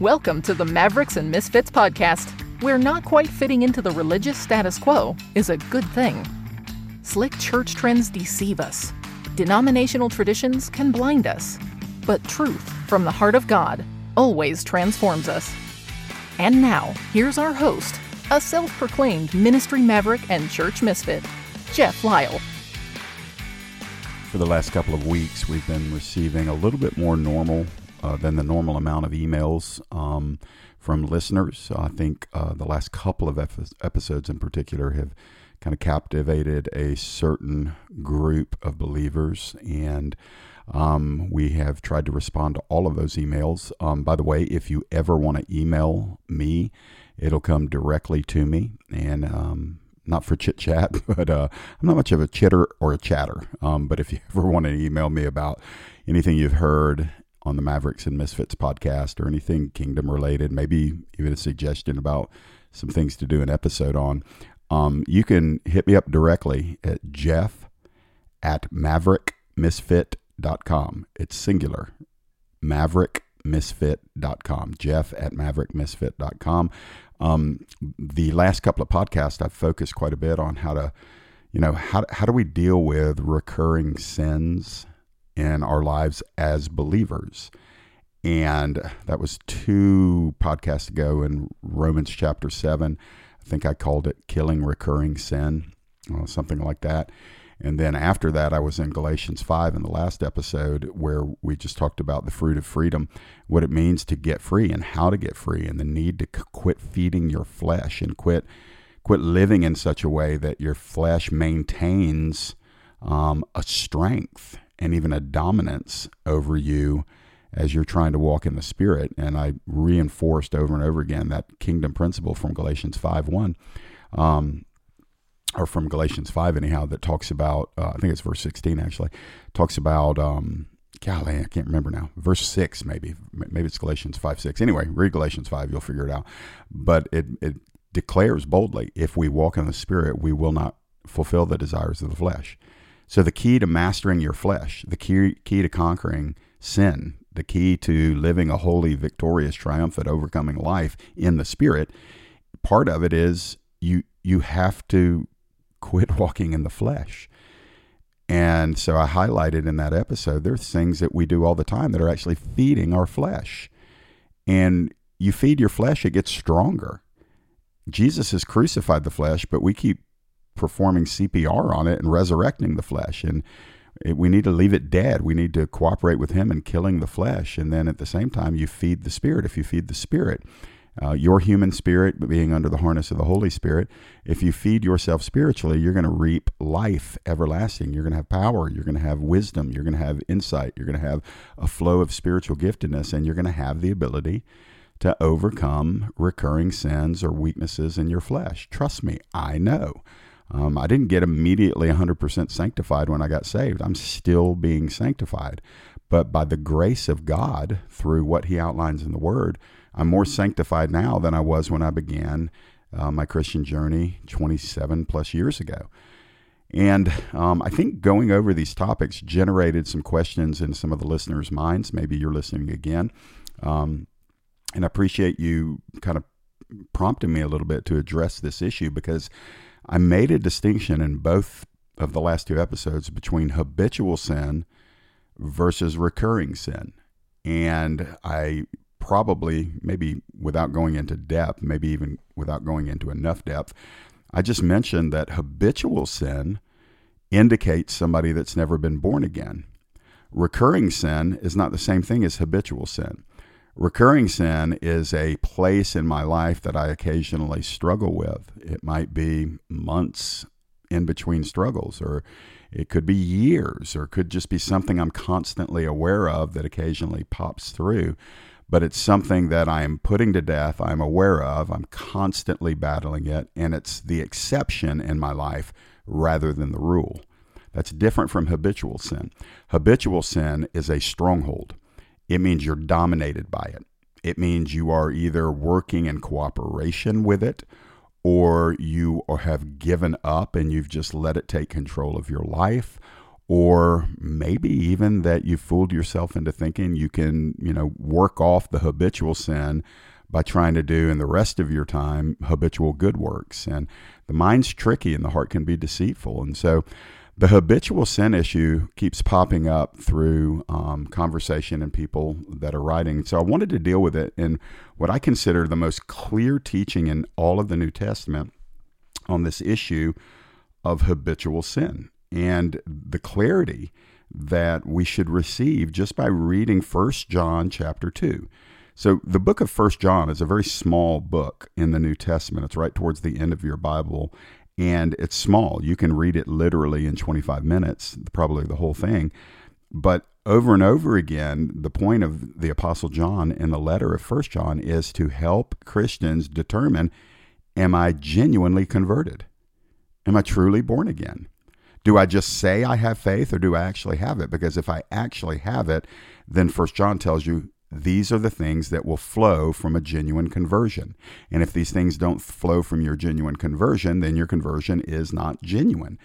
Welcome to the Mavericks and Misfits podcast, where not quite fitting into the religious status quo is a good thing. Slick church trends deceive us, denominational traditions can blind us, but truth from the heart of God always transforms us. And now, here's our host, a self proclaimed ministry maverick and church misfit, Jeff Lyle. For the last couple of weeks, we've been receiving a little bit more normal uh, than the normal amount of emails um, from listeners. I think uh, the last couple of episodes in particular have kind of captivated a certain group of believers, and um, we have tried to respond to all of those emails. Um, by the way, if you ever want to email me, it'll come directly to me, and um, not for chit chat, but uh, I'm not much of a chitter or a chatter. Um, but if you ever want to email me about anything you've heard on the Mavericks and Misfits podcast or anything kingdom related, maybe even a suggestion about some things to do an episode on, um, you can hit me up directly at jeff at maverickmisfit.com. It's singular, maverickmisfit.com. Jeff at maverickmisfit.com. Um, the last couple of podcasts, I've focused quite a bit on how to, you know, how, how do we deal with recurring sins in our lives as believers. And that was two podcasts ago in Romans chapter 7. I think I called it Killing Recurring Sin, or something like that. And then after that, I was in Galatians 5 in the last episode where we just talked about the fruit of freedom, what it means to get free and how to get free, and the need to quit feeding your flesh and quit quit living in such a way that your flesh maintains um, a strength and even a dominance over you as you're trying to walk in the spirit. And i reinforced over and over again that kingdom principle from galatians 5 1 um, or from galatians 5 anyhow that talks about uh, i think it's verse 16 actually talks about um, golly i can't remember now verse 6 maybe maybe it's galatians 5 6 anyway read galatians 5 you'll figure it out. But it, it declares boldly if we walk in the spirit we will not fulfill the desires of the flesh so the key to mastering your flesh, the key, key to conquering sin, the key to living a holy, victorious, triumphant, overcoming life in the spirit, part of it is you you have to quit walking in the flesh. And so I highlighted in that episode there's things that we do all the time that are actually feeding our flesh. And you feed your flesh, it gets stronger. Jesus has crucified the flesh, but we keep performing CPR on it and resurrecting the flesh. And it, we need to leave it dead. We need to cooperate with Him in killing the flesh. And then at the same time, you feed the Spirit. If you feed the Spirit, uh, your human spirit being under the harness of the Holy Spirit, if you feed yourself spiritually, you're going to reap life everlasting. You're going to have power. You're going to have wisdom. You're going to have insight. You're going to have a flow of spiritual giftedness, and you're going to have the ability to overcome recurring sins or weaknesses in your flesh. Trust me, I know. Um, I didn't get immediately 100% sanctified when I got saved. I'm still being sanctified. But by the grace of God, through what He outlines in the Word, I'm more sanctified now than I was when I began uh, my Christian journey 27 plus years ago. And um, I think going over these topics generated some questions in some of the listeners' minds. Maybe you're listening again. Um, and I appreciate you kind of prompting me a little bit to address this issue because I made a distinction in both of the last two episodes between habitual sin versus recurring sin. And I probably, maybe without going into depth, maybe even without going into enough depth, I just mentioned that habitual sin indicates somebody that's never been born again. Recurring sin is not the same thing as habitual sin. Recurring sin is a place in my life that I occasionally struggle with. It might be months in between struggles, or it could be years, or it could just be something I'm constantly aware of that occasionally pops through. But it's something that I am putting to death, I'm aware of, I'm constantly battling it, and it's the exception in my life rather than the rule. That's different from habitual sin. Habitual sin is a stronghold it means you're dominated by it. It means you are either working in cooperation with it or you have given up and you've just let it take control of your life or maybe even that you fooled yourself into thinking you can, you know, work off the habitual sin by trying to do in the rest of your time habitual good works. And the mind's tricky and the heart can be deceitful. And so the habitual sin issue keeps popping up through um, conversation and people that are writing. So I wanted to deal with it in what I consider the most clear teaching in all of the New Testament on this issue of habitual sin and the clarity that we should receive just by reading First John chapter 2. So the book of First John is a very small book in the New Testament. It's right towards the end of your Bible and it's small. You can read it literally in 25 minutes, probably the whole thing. But over and over again, the point of the Apostle John in the letter of First John is to help Christians determine am I genuinely converted? Am I truly born again? Do I just say I have faith or do I actually have it? Because if I actually have it, then First John tells you these are the things that will flow from a genuine conversion. And if these things don't flow from your genuine conversion, then your conversion is not genuine.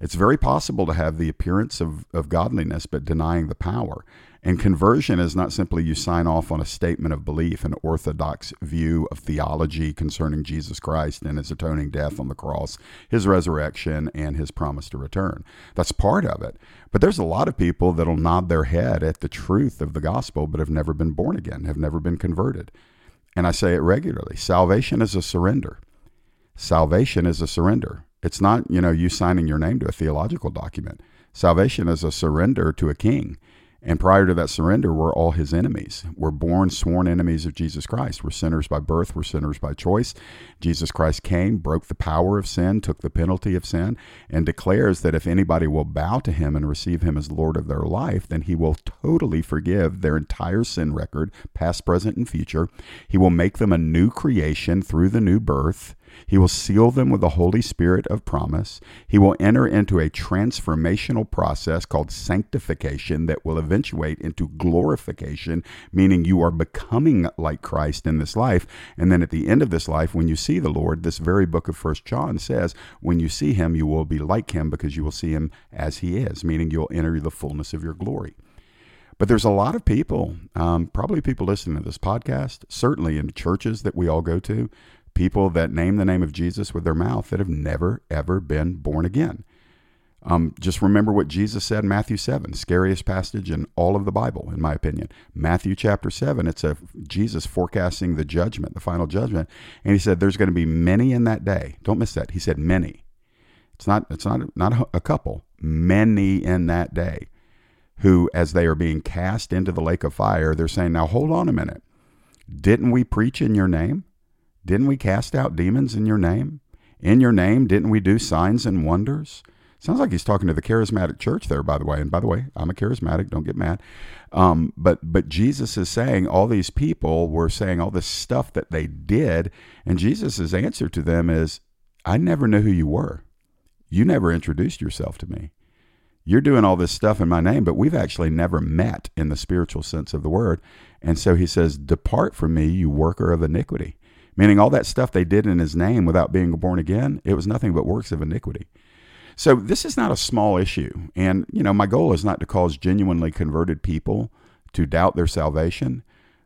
It's very possible to have the appearance of, of godliness but denying the power. And conversion is not simply you sign off on a statement of belief, an orthodox view of theology concerning Jesus Christ and his atoning death on the cross, his resurrection, and his promise to return. That's part of it. But there's a lot of people that'll nod their head at the truth of the gospel, but have never been born again, have never been converted. And I say it regularly salvation is a surrender. Salvation is a surrender. It's not, you know, you signing your name to a theological document. Salvation is a surrender to a king. And prior to that surrender, we're all his enemies. We're born sworn enemies of Jesus Christ. We're sinners by birth, we're sinners by choice. Jesus Christ came, broke the power of sin, took the penalty of sin, and declares that if anybody will bow to him and receive him as Lord of their life, then he will totally forgive their entire sin record, past, present, and future. He will make them a new creation through the new birth. He will seal them with the Holy Spirit of promise. He will enter into a transformational process called sanctification that will eventuate into glorification, meaning you are becoming like Christ in this life. And then at the end of this life, when you see the Lord, this very book of First John says, when you see him, you will be like him because you will see him as he is, meaning you'll enter the fullness of your glory. But there's a lot of people, um, probably people listening to this podcast, certainly in churches that we all go to, people that name the name of Jesus with their mouth that have never, ever been born again. Um, just remember what Jesus said in Matthew 7, scariest passage in all of the Bible, in my opinion. Matthew chapter 7, it's a Jesus forecasting the judgment, the final judgment. And he said, There's going to be many in that day. Don't miss that. He said, Many. It's not, it's not, not a couple, many in that day who, as they are being cast into the lake of fire, they're saying, Now hold on a minute. Didn't we preach in your name? Didn't we cast out demons in your name? In your name, didn't we do signs and wonders? Sounds like he's talking to the charismatic church there, by the way. And by the way, I'm a charismatic. Don't get mad. Um, but but Jesus is saying all these people were saying all this stuff that they did, and Jesus' answer to them is, "I never knew who you were. You never introduced yourself to me. You're doing all this stuff in my name, but we've actually never met in the spiritual sense of the word." And so he says, "Depart from me, you worker of iniquity." Meaning all that stuff they did in his name without being born again, it was nothing but works of iniquity. So this is not a small issue. And, you know, my goal is not to cause genuinely converted people to doubt their salvation,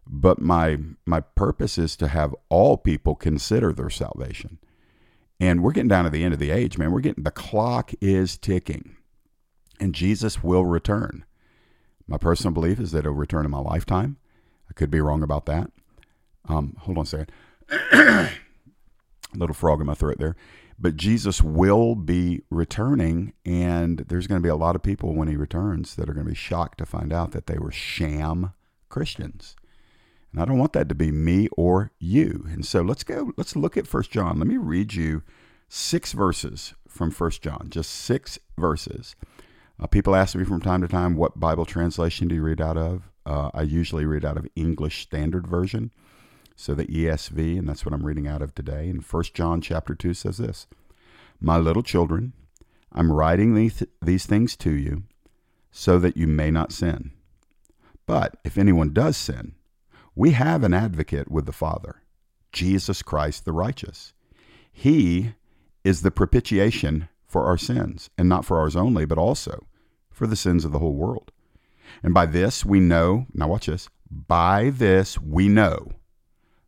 but my my purpose is to have all people consider their salvation. And we're getting down to the end of the age, man. We're getting the clock is ticking. And Jesus will return. My personal belief is that he'll return in my lifetime. I could be wrong about that. Um, hold on a second. little frog in my throat there. But Jesus will be returning, and there's going to be a lot of people when he returns that are going to be shocked to find out that they were sham Christians. And I don't want that to be me or you. And so let's go, let's look at First John. Let me read you six verses from First John, just six verses. Uh, people ask me from time to time, what Bible translation do you read out of? Uh, I usually read out of English Standard Version. So the ESV, and that's what I'm reading out of today. in 1 John chapter 2 says this My little children, I'm writing these, these things to you so that you may not sin. But if anyone does sin, we have an advocate with the Father, Jesus Christ the righteous. He is the propitiation for our sins, and not for ours only, but also for the sins of the whole world. And by this we know, now watch this, by this we know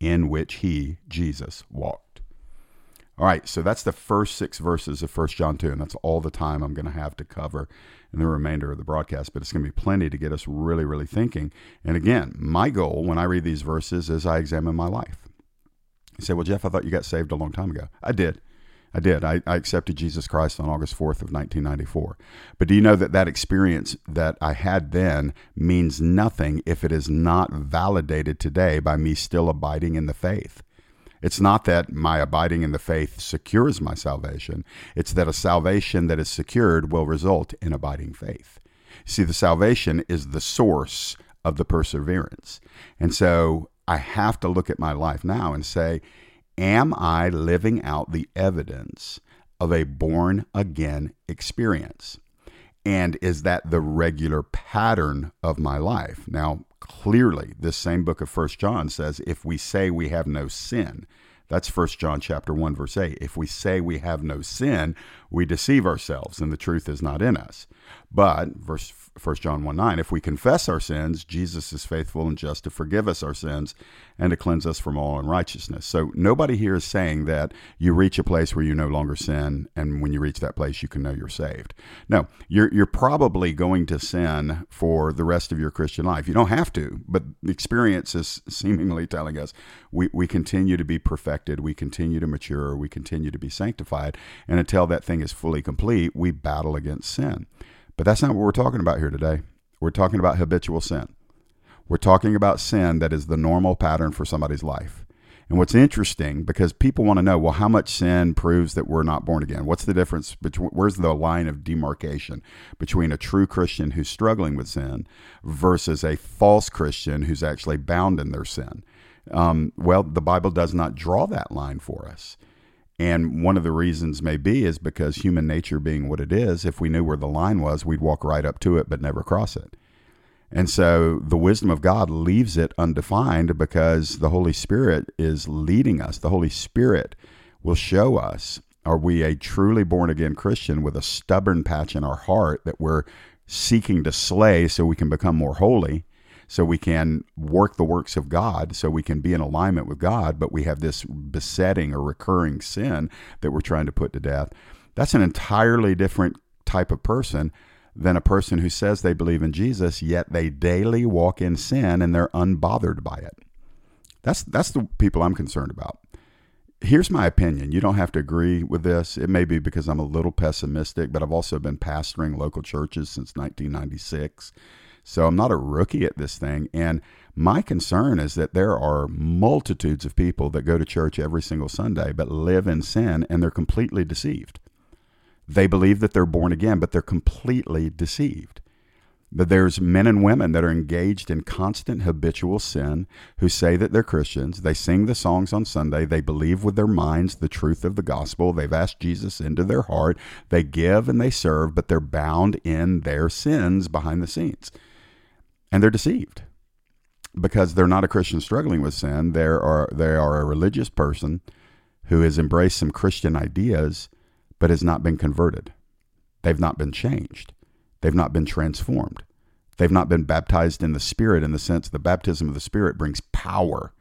in which he, Jesus, walked. All right, so that's the first six verses of 1 John 2, and that's all the time I'm going to have to cover in the remainder of the broadcast, but it's going to be plenty to get us really, really thinking. And again, my goal when I read these verses is I examine my life. You say, Well, Jeff, I thought you got saved a long time ago. I did. I did. I, I, accepted Jesus Christ on August 4th of 1994. But do you know that that experience that I had then means nothing if it is not validated today by me still abiding in the faith? It's not that my abiding in the faith secures my salvation. It's that a salvation that is secured will result in abiding faith. See, the salvation is the source of the perseverance. And so I have to look at my life now and say, Am I living out the evidence of a born again experience? And is that the regular pattern of my life? Now, clearly, this same book of First John says if we say we have no sin, that's First John chapter 1 verse 8. If we say we have no sin, we deceive ourselves and the truth is not in us. But verse 1 John 1 9, if we confess our sins, Jesus is faithful and just to forgive us our sins and to cleanse us from all unrighteousness. So nobody here is saying that you reach a place where you no longer sin, and when you reach that place, you can know you're saved. No, you're, you're probably going to sin for the rest of your Christian life. You don't have to, but experience is seemingly telling us we, we continue to be perfected, we continue to mature, we continue to be sanctified, and until that thing is fully complete, we battle against sin. But that's not what we're talking about here today. We're talking about habitual sin. We're talking about sin that is the normal pattern for somebody's life. And what's interesting, because people want to know, well, how much sin proves that we're not born again? What's the difference between, where's the line of demarcation between a true Christian who's struggling with sin versus a false Christian who's actually bound in their sin? Um, well, the Bible does not draw that line for us. And one of the reasons may be is because human nature being what it is, if we knew where the line was, we'd walk right up to it but never cross it. And so the wisdom of God leaves it undefined because the Holy Spirit is leading us. The Holy Spirit will show us are we a truly born again Christian with a stubborn patch in our heart that we're seeking to slay so we can become more holy? So we can work the works of God, so we can be in alignment with God, but we have this besetting or recurring sin that we're trying to put to death. That's an entirely different type of person than a person who says they believe in Jesus, yet they daily walk in sin and they're unbothered by it. That's that's the people I'm concerned about. Here's my opinion. You don't have to agree with this. It may be because I'm a little pessimistic, but I've also been pastoring local churches since 1996. So I'm not a rookie at this thing. And my concern is that there are multitudes of people that go to church every single Sunday but live in sin and they're completely deceived. They believe that they're born again, but they're completely deceived. But there's men and women that are engaged in constant habitual sin who say that they're Christians. They sing the songs on Sunday. They believe with their minds the truth of the gospel. They've asked Jesus into their heart. They give and they serve, but they're bound in their sins behind the scenes and they're deceived because they're not a Christian struggling with sin. They are they are a religious person who has embraced some Christian ideas but has not been converted. They've not been changed. They've not been transformed. They've not been baptized in the Spirit in the sense the baptism of the Spirit brings power,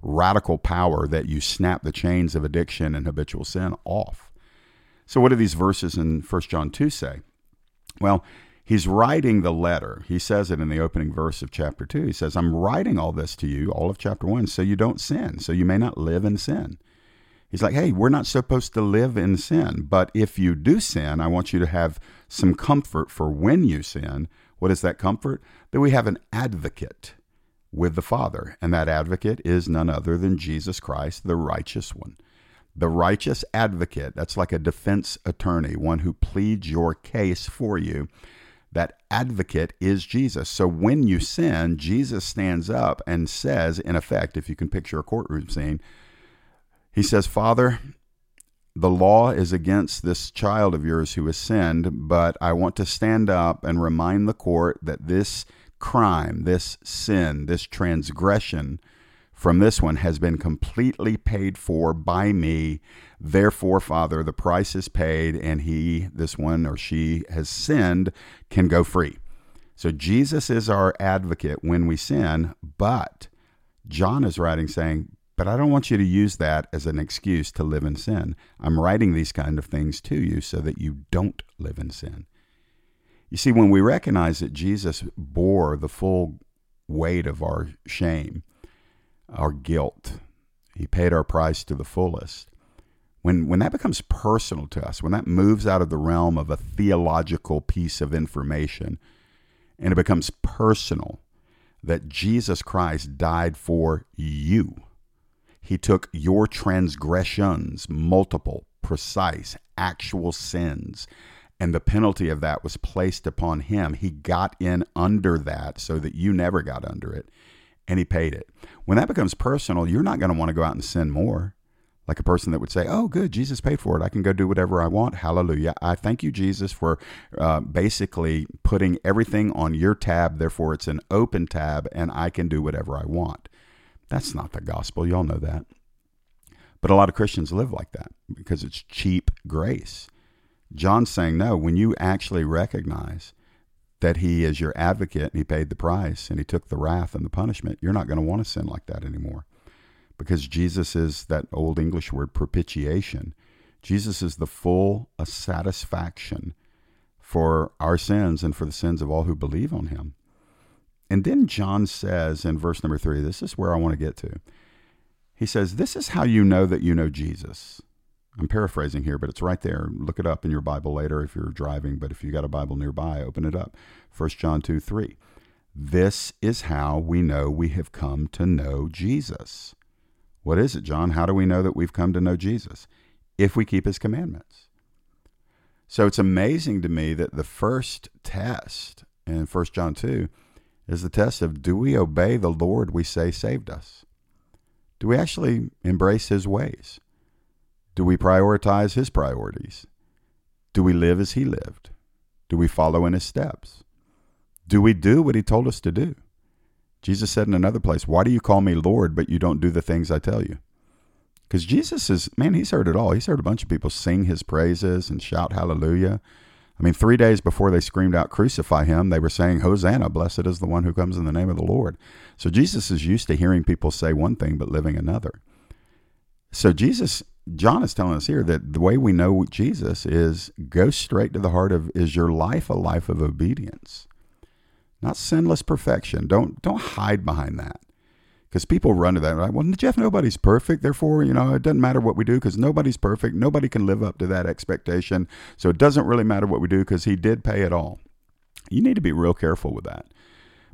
radical power that you snap the chains of addiction and habitual sin off. So, what do these verses in 1 John 2 say? Well, he's writing the letter. He says it in the opening verse of chapter 2. He says, I'm writing all this to you, all of chapter 1, so you don't sin, so you may not live in sin. He's like, hey, we're not supposed to live in sin, but if you do sin, I want you to have some comfort for when you sin. What is that comfort? That we have an advocate with the Father, and that advocate is none other than Jesus Christ, the righteous one. The righteous advocate, that's like a defense attorney, one who pleads your case for you That advocate is Jesus. So when you sin, Jesus stands up and says, in effect, if you can picture a courtroom scene, he says, Father, the law is against this child of yours who has sinned, but I want to stand up and remind the court that this crime, this sin, this transgression from this one has been completely paid for by me. Therefore, Father, the price is paid, and he, this one or she, has sinned, can go free. So Jesus is our advocate when we sin, but John is writing saying, but I don't want you to use that as an excuse to live in sin. I'm writing these kind of things to you so that you don't live in sin. You see, when we recognize that Jesus bore the full weight of our shame, our guilt, he paid our price to the fullest. When, when that becomes personal to us, when that moves out of the realm of a theological piece of information and it becomes personal, that Jesus Christ died for you. He took your transgressions, multiple, precise, actual sins, and the penalty of that was placed upon him. He got in under that so that you never got under it, and he paid it. When that becomes personal, you're not going to want to go out and sin more. Like a person that would say, Oh, good, Jesus paid for it. I can go do whatever I want. Hallelujah. I thank you, Jesus, for uh, basically putting everything on your tab. Therefore, it's an open tab, and I can do whatever I want. That's not the gospel. Y'all know that. But a lot of Christians live like that because it's cheap grace. John's saying, no, when you actually recognize that he is your advocate and he paid the price and he took the wrath and the punishment, you're not going to want to sin like that anymore. Because Jesus is that old English word propitiation. Jesus is the full uh, satisfaction for our sins and for the sins of all who believe on him. And then John says in verse number three, this is where I want to get to. He says, This is how you know that you know Jesus. I'm paraphrasing here, but it's right there. Look it up in your Bible later if you're driving, but if you got a Bible nearby, open it up. 1 John 2 3. This is how we know we have come to know Jesus. What is it, John? How do we know that we've come to know Jesus? If we keep his commandments. So it's amazing to me that the first test in 1 John 2 is the test of do we obey the Lord we say saved us? Do we actually embrace his ways? Do we prioritize his priorities? Do we live as he lived? Do we follow in his steps? Do we do what he told us to do? Jesus said in another place, Why do you call me Lord, but you don't do the things I tell you? Because Jesus is, man, he's heard it all. He's heard a bunch of people sing his praises and shout hallelujah. I mean, three days before they screamed out, Crucify him, they were saying, Hosanna, blessed is the one who comes in the name of the Lord. So Jesus is used to hearing people say one thing but living another. So Jesus John is telling us here that the way we know Jesus is go straight to the heart of is your life a life of obedience? Not sinless perfection. Don't don't hide behind that. Because people run to that, like, well, Jeff, nobody's perfect. Therefore, you know, it doesn't matter what we do because nobody's perfect. Nobody can live up to that expectation. So it doesn't really matter what we do because he did pay it all. You need to be real careful with that.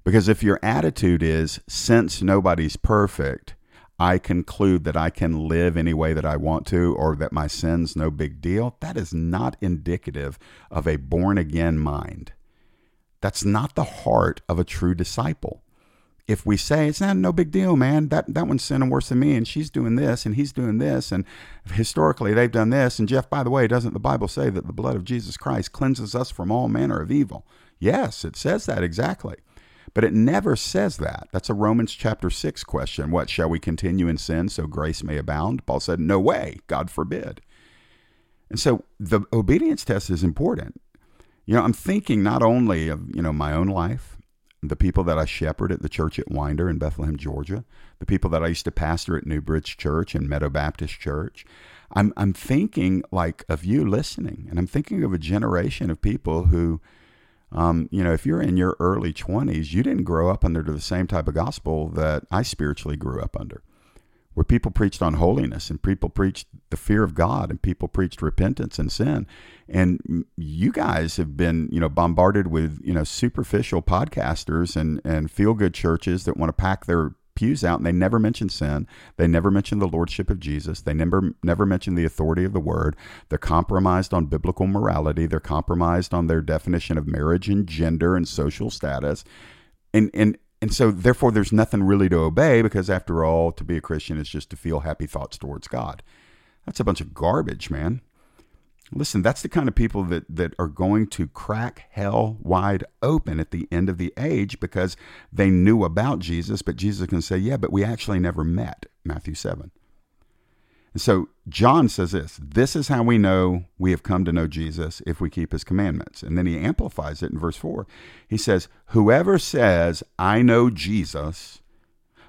Because if your attitude is, since nobody's perfect, I conclude that I can live any way that I want to or that my sin's no big deal, that is not indicative of a born again mind. That's not the heart of a true disciple. If we say it's not no big deal, man, that, that one's sinning worse than me, and she's doing this, and he's doing this, and historically they've done this, and Jeff, by the way, doesn't the Bible say that the blood of Jesus Christ cleanses us from all manner of evil? Yes, it says that exactly. But it never says that. That's a Romans chapter 6 question. What, shall we continue in sin so grace may abound? Paul said, No way, God forbid. And so the obedience test is important. You know, I'm thinking not only of, you know, my own life, the people that I shepherd at the church at Winder in Bethlehem, Georgia, the people that I used to pastor at New Bridge Church and Meadow Baptist Church. I'm, I'm thinking like of you listening, and I'm thinking of a generation of people who um, you know, if you're in your early 20s, you didn't grow up under the same type of gospel that I spiritually grew up under, where people preached on holiness and people preached the fear of God and people preached repentance and sin. And you guys have been, you know, bombarded with, you know, superficial podcasters and, and feel good churches that want to pack their pews out and they never mention sin. They never mention the lordship of Jesus. They never never mention the authority of the word. They're compromised on biblical morality. They're compromised on their definition of marriage and gender and social status. And and and so therefore there's nothing really to obey because after all to be a Christian is just to feel happy thoughts towards God. That's a bunch of garbage, man. Listen, that's the kind of people that, that are going to crack hell wide open at the end of the age because they knew about Jesus, but Jesus can say, Yeah, but we actually never met. Matthew 7. And so John says this this is how we know we have come to know Jesus if we keep his commandments. And then he amplifies it in verse 4. He says, Whoever says, I know Jesus,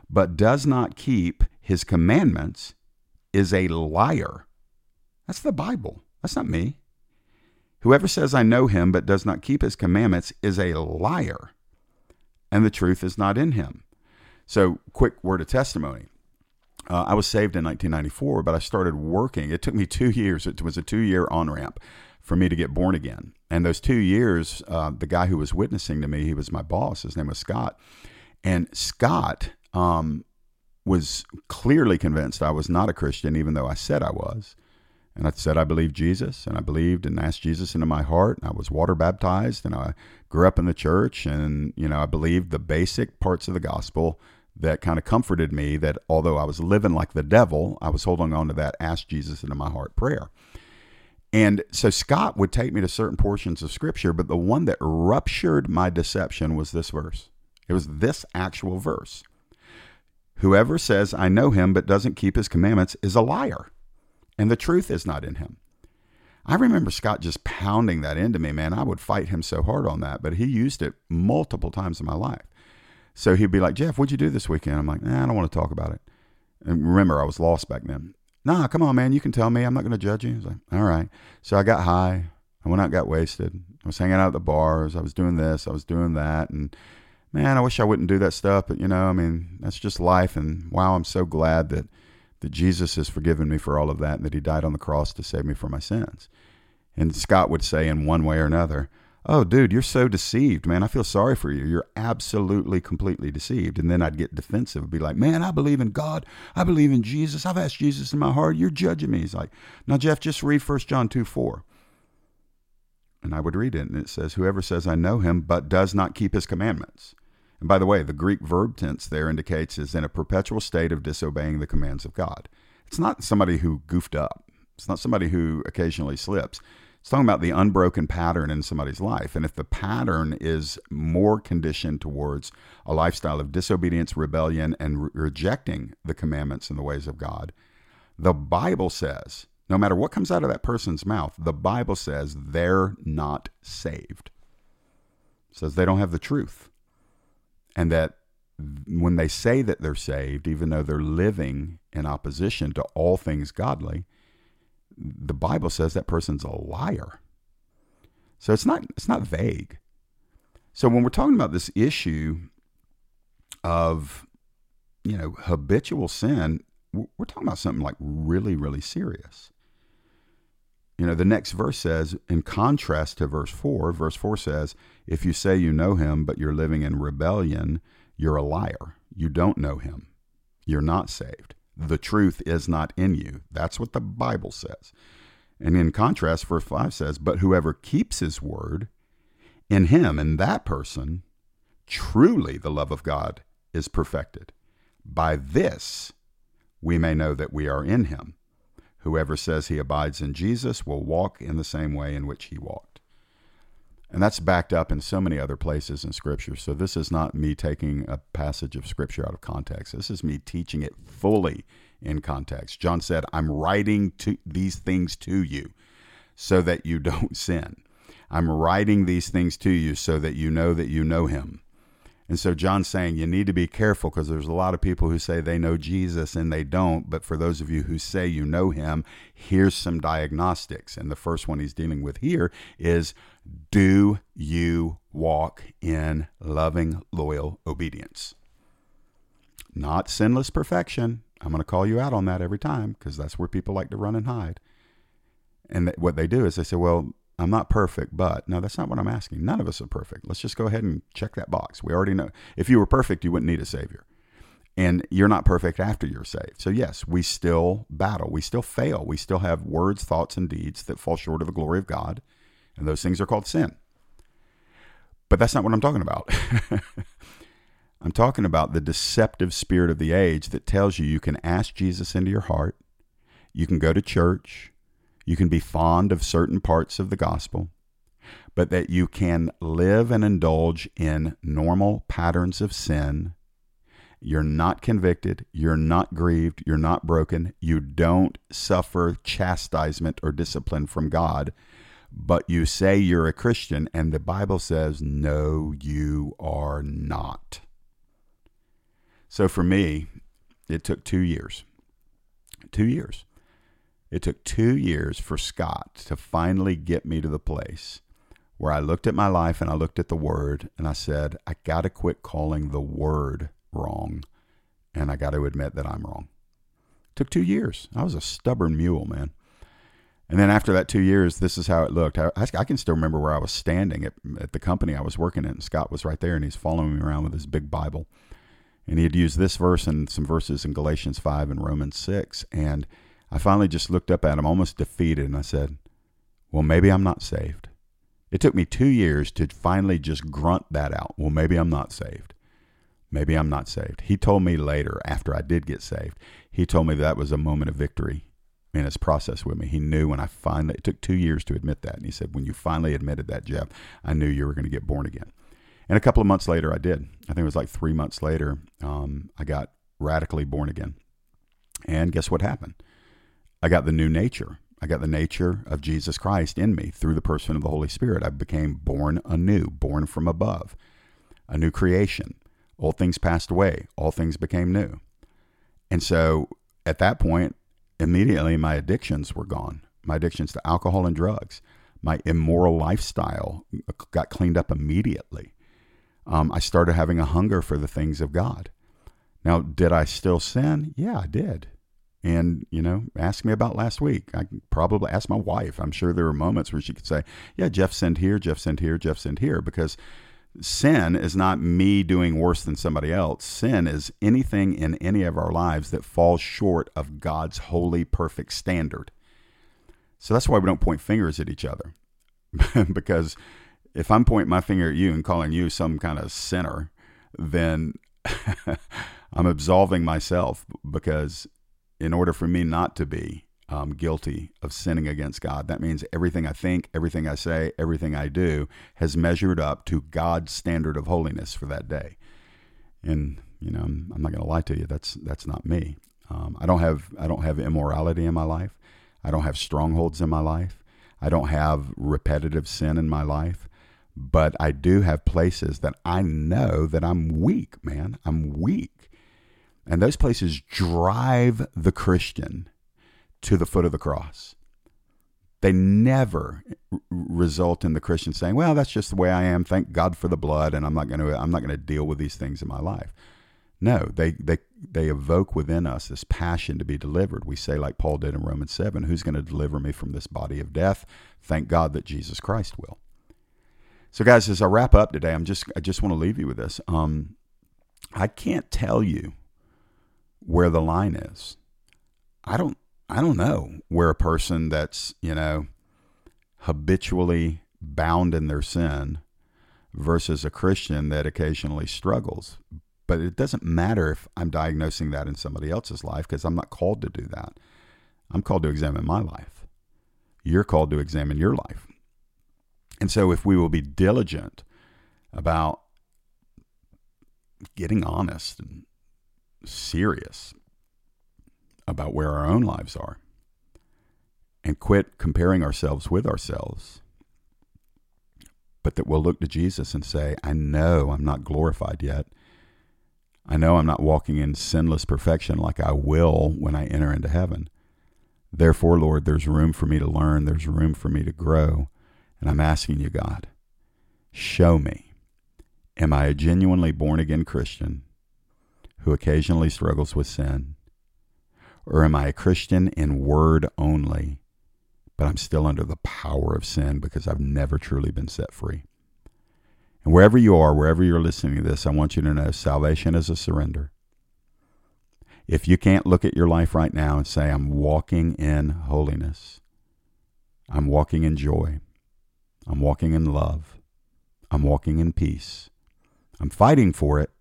but does not keep his commandments is a liar. That's the Bible. That's not me. Whoever says, I know him, but does not keep his commandments is a liar, and the truth is not in him. So, quick word of testimony. Uh, I was saved in 1994, but I started working. It took me two years. It was a two year on ramp for me to get born again. And those two years, uh, the guy who was witnessing to me, he was my boss. His name was Scott. And Scott um, was clearly convinced I was not a Christian, even though I said I was. And I said I believed Jesus, and I believed and asked Jesus into my heart. And I was water baptized, and I grew up in the church, and you know I believed the basic parts of the gospel that kind of comforted me. That although I was living like the devil, I was holding on to that "Ask Jesus into my heart" prayer. And so Scott would take me to certain portions of Scripture, but the one that ruptured my deception was this verse. It was this actual verse. Whoever says, I know him, but doesn't keep his commandments is a liar and the truth is not in him. I remember Scott just pounding that into me, man. I would fight him so hard on that, but he used it multiple times in my life. So he'd be like, Jeff, what'd you do this weekend? I'm like, nah, I don't want to talk about it. And remember, I was lost back then. Nah, come on, man. You can tell me. I'm not going to judge you. Was like, all right. So I got high. I went out, got wasted. I was hanging out at the bars. I was doing this. I was doing that. And man, I wish I wouldn't do that stuff. But, you know, I mean, that's just life. And wow, I'm so glad that that Jesus has forgiven me for all of that and that he died on the cross to save me from my sins. And Scott would say in one way or another, Oh, dude, you're so deceived, man. I feel sorry for you. You're absolutely, completely deceived. And then I'd get defensive and be like, Man, I believe in God. I believe in Jesus. I've asked Jesus in my heart. You're judging me. He's like, Now, Jeff, just read 1 John 2 4. And I would read it, and it says, Whoever says, I know him, but does not keep his commandments. And by the way, the Greek verb tense there indicates is in a perpetual state of disobeying the commands of God. It's not somebody who goofed up. It's not somebody who occasionally slips. It's talking about the unbroken pattern in somebody's life. And if the pattern is more conditioned towards a lifestyle of disobedience, rebellion, and re- rejecting the commandments and the ways of God, the Bible says, no matter what comes out of that person's mouth, the Bible says they're not saved. It says they don't have the truth and that when they say that they're saved, even though they're living in opposition to all things godly, the Bible says that person's a liar. So it's not it's not vague. So when we're talking about this issue of you know habitual sin, we're talking about something like really really serious. You know, the next verse says, in contrast to verse 4, verse 4 says, If you say you know him, but you're living in rebellion, you're a liar. You don't know him. You're not saved. The truth is not in you. That's what the Bible says. And in contrast, verse 5 says, But whoever keeps his word, in him, in that person, truly the love of God is perfected. By this we may know that we are in him. Whoever says he abides in Jesus will walk in the same way in which he walked. And that's backed up in so many other places in Scripture. So this is not me taking a passage of Scripture out of context. This is me teaching it fully in context. John said, I'm writing to these things to you so that you don't sin. I'm writing these things to you so that you know that you know him. And so John's saying you need to be careful because there's a lot of people who say they know Jesus and they don't. But for those of you who say you know him, here's some diagnostics. And the first one he's dealing with here is do you walk in loving, loyal obedience? Not sinless perfection. I'm going to call you out on that every time because that's where people like to run and hide. And what they do is they say, well, I'm not perfect, but no, that's not what I'm asking. None of us are perfect. Let's just go ahead and check that box. We already know. If you were perfect, you wouldn't need a savior. And you're not perfect after you're saved. So, yes, we still battle. We still fail. We still have words, thoughts, and deeds that fall short of the glory of God. And those things are called sin. But that's not what I'm talking about. I'm talking about the deceptive spirit of the age that tells you you can ask Jesus into your heart, you can go to church, you can be fond of certain parts of the gospel, but that you can live and indulge in normal patterns of sin. You're not convicted. You're not grieved. You're not broken. You don't suffer chastisement or discipline from God, but you say you're a Christian, and the Bible says, no, you are not. So for me, it took two years. Two years. It took two years for Scott to finally get me to the place where I looked at my life and I looked at the word and I said, I got to quit calling the word wrong. And I got to admit that I'm wrong. It took two years. I was a stubborn mule, man. And then after that two years, this is how it looked. I, I can still remember where I was standing at, at the company I was working at, and Scott was right there, and he's following me around with his big Bible. And he had used this verse and some verses in Galatians 5 and Romans 6. And I finally just looked up at him, almost defeated, and I said, Well, maybe I'm not saved. It took me two years to finally just grunt that out. Well, maybe I'm not saved. Maybe I'm not saved. He told me later, after I did get saved, he told me that was a moment of victory in his process with me. He knew when I finally, it took two years to admit that. And he said, When you finally admitted that, Jeff, I knew you were going to get born again. And a couple of months later, I did. I think it was like three months later, um, I got radically born again. And guess what happened? I got the new nature. I got the nature of Jesus Christ in me through the person of the Holy Spirit. I became born anew, born from above, a new creation. Old things passed away, all things became new. And so at that point, immediately my addictions were gone. My addictions to alcohol and drugs, my immoral lifestyle got cleaned up immediately um, I started having a hunger for the things of God. Now, did I still sin? Yeah, I did. And, you know, ask me about last week. I probably ask my wife. I'm sure there were moments where she could say, Yeah, Jeff sinned here, Jeff sinned here, Jeff sinned here, because sin is not me doing worse than somebody else. Sin is anything in any of our lives that falls short of God's holy, perfect standard. So that's why we don't point fingers at each other, because if I'm pointing my finger at you and calling you some kind of sinner, then I'm absolving myself because in order for me not to be um, guilty of sinning against God, that means everything I think, everything I say, everything I do has measured up to God's standard of holiness for that day. And you know, I'm, I'm not going to lie to you. That's that's not me. Um, I don't have I don't have immorality in my life. I don't have strongholds in my life. I don't have repetitive sin in my life but I do have places that I know that I'm weak, man. I'm weak. And those places drive the Christian to the foot of the cross. They never result in the Christian saying, "Well, that's just the way I am. Thank God for the blood, and I'm not going to I'm not going to deal with these things in my life." No, they they they evoke within us this passion to be delivered. We say, like Paul did in Romans seven, "Who's going to deliver me from this body of death?" Thank God that Jesus Christ will. So, guys, as I wrap up today, I'm just I just want to leave you with this. Um, I can't tell you where the line is. I don't I don't know where a person that's you know habitually bound in their sin versus a Christian that occasionally struggles. But it doesn't matter if I'm diagnosing that in somebody else's life because I'm not called to do that. I'm called to examine my life. You're called to examine your life. And so, if we will be diligent about getting honest and serious about where our own lives are and quit comparing ourselves with ourselves, but that we'll look to Jesus and say, I know I'm not glorified yet. I know I'm not walking in sinless perfection like I will when I enter into heaven. Therefore, Lord, there's room for me to learn, there's room for me to grow. And I'm asking you, God, show me. Am I a genuinely born again Christian who occasionally struggles with sin? Or am I a Christian in word only, but I'm still under the power of sin because I've never truly been set free? And wherever you are, wherever you're listening to this, I want you to know salvation is a surrender. If you can't look at your life right now and say, I'm walking in holiness, I'm walking in joy, I'm walking in love, I'm walking in peace, I'm fighting for it.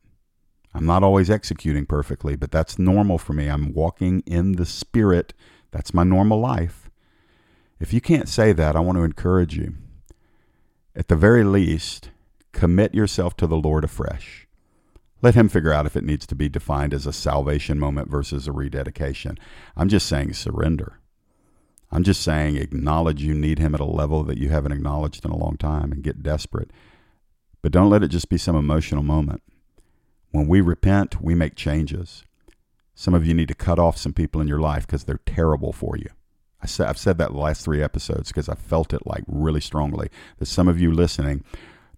I'm not always executing perfectly, but that's normal for me. I'm walking in the Spirit. That's my normal life. If you can't say that, I want to encourage you. At the very least, commit yourself to the Lord afresh. Let Him figure out if it needs to be defined as a salvation moment versus a rededication. I'm just saying surrender. I'm just saying acknowledge you need Him at a level that you haven't acknowledged in a long time and get desperate. But don't let it just be some emotional moment. When we repent, we make changes. Some of you need to cut off some people in your life because they're terrible for you. I I've said that the last three episodes because I felt it like really strongly that some of you listening,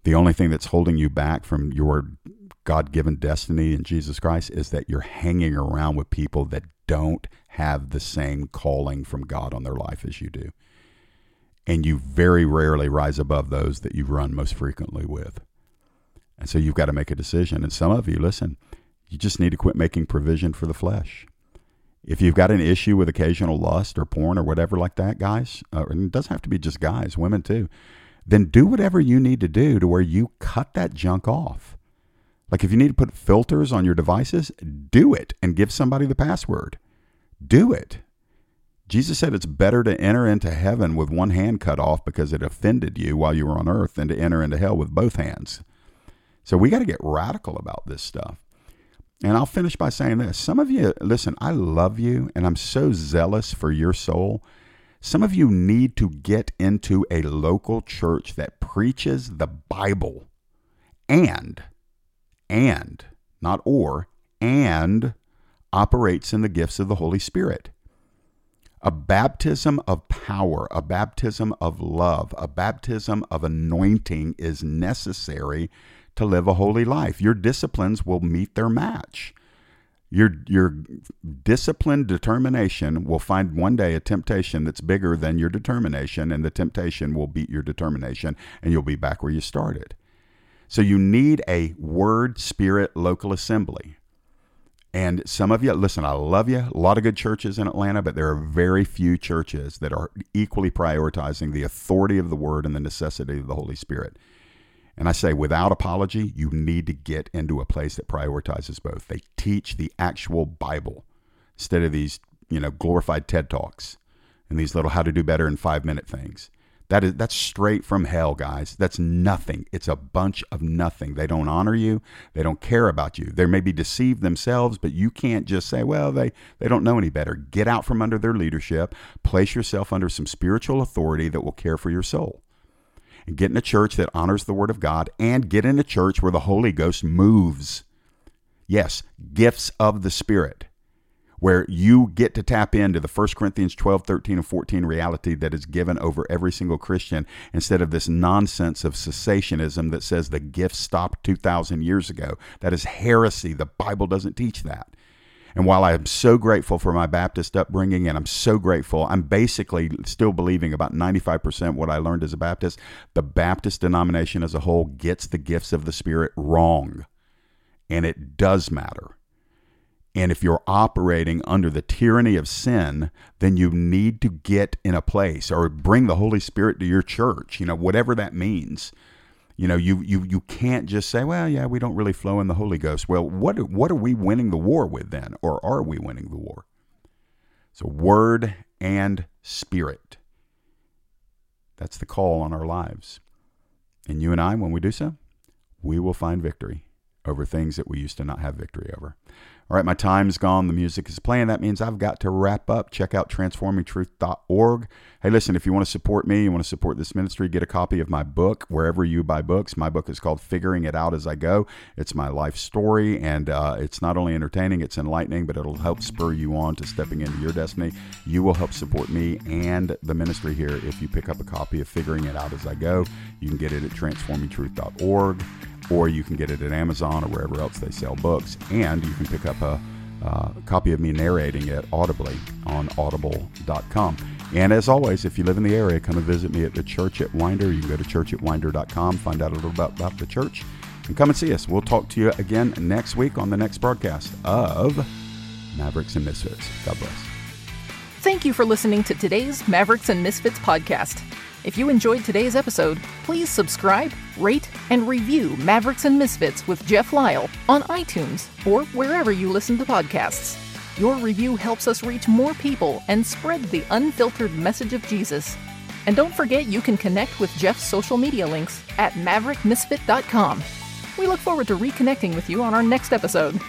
the only thing that's holding you back from your God given destiny in Jesus Christ is that you're hanging around with people that don't have the same calling from God on their life as you do. And you very rarely rise above those that you run most frequently with. And so you've got to make a decision. And some of you, listen, you just need to quit making provision for the flesh. If you've got an issue with occasional lust or porn or whatever like that, guys, uh, and it doesn't have to be just guys, women too, then do whatever you need to do to where you cut that junk off. Like if you need to put filters on your devices, do it and give somebody the password. Do it. Jesus said it's better to enter into heaven with one hand cut off because it offended you while you were on earth than to enter into hell with both hands. So we got to get radical about this stuff. And I'll finish by saying this. Some of you, listen, I love you and I'm so zealous for your soul. Some of you need to get into a local church that preaches the Bible and, and, not or, and operates in the gifts of the Holy Spirit. A baptism of power, a baptism of love, a baptism of anointing is necessary to live a holy life. Your disciplines will meet their match. Your, your disciplined determination will find one day a temptation that's bigger than your determination, and the temptation will beat your determination, and you'll be back where you started. So you need a word, spirit, local assembly. And some of you, listen, I love you. A lot of good churches in Atlanta, but there are very few churches that are equally prioritizing the authority of the word and the necessity of the Holy Spirit. And I say, without apology, you need to get into a place that prioritizes both. They teach the actual Bible instead of these, you know, glorified TED Talks and these little how to do better in five minute things. That is that's straight from hell, guys. That's nothing. It's a bunch of nothing. They don't honor you. They don't care about you. They may be deceived themselves, but you can't just say, well, they, they don't know any better. Get out from under their leadership. Place yourself under some spiritual authority that will care for your soul get in a church that honors the Word of God, and get in a church where the Holy Ghost moves. Yes, gifts of the Spirit, where you get to tap into the 1 Corinthians 12, 13, and 14 reality that is given over every single Christian instead of this nonsense of cessationism that says the gifts stopped 2,000 years ago. That is heresy. The Bible doesn't teach that. And while I am so grateful for my Baptist upbringing and I'm so grateful, I'm basically still believing about 95% what I learned as a Baptist. The Baptist denomination as a whole gets the gifts of the Spirit wrong. And it does matter. And if you're operating under the tyranny of sin, then you need to get in a place or bring the Holy Spirit to your church, you know, whatever that means you know, you you you can't just say, well, yeah, we don't really flow in the Holy Ghost. Well, what what are we winning the war with then, or are we winning the war? So, word and spirit. That's the call on our lives. And you and I, when we do so, we will find victory over things that we used to not have victory over. All right, my time's gone. The music is playing. That means I've got to wrap up. Check out transformingtruth.org. Hey, listen, if you want to support me, you want to support this ministry, get a copy of my book wherever you buy books. My book is called Figuring It Out As I Go. It's my life story, and uh, it's not only entertaining, it's enlightening, but it'll help spur you on to stepping into your destiny. You will help support me and the ministry here if you pick up a copy of Figuring It Out As I Go. You can get it at transformingtruth.org or you can get it at Amazon or wherever else they sell books. And you can pick up a, copy of me narrating it audibly on audible.com. And as always, if you live in the area, come and visit me at the church at Winder. You can go to churchatwinder.com, find out a little bit about the church, and come and see us. We'll talk to you again next week on the next broadcast of Mavericks and Misfits. God bless. Thank you for listening to today's Mavericks and Misfits podcast. If you enjoyed today's episode, please subscribe, rate, and review Mavericks and Misfits with Jeff Lyle on iTunes or wherever you listen to podcasts. Your review helps us reach more people and spread the unfiltered message of Jesus. And don't forget you can connect with Jeff's social media links at maverickmisfit.com. We look forward to reconnecting with you on our next episode.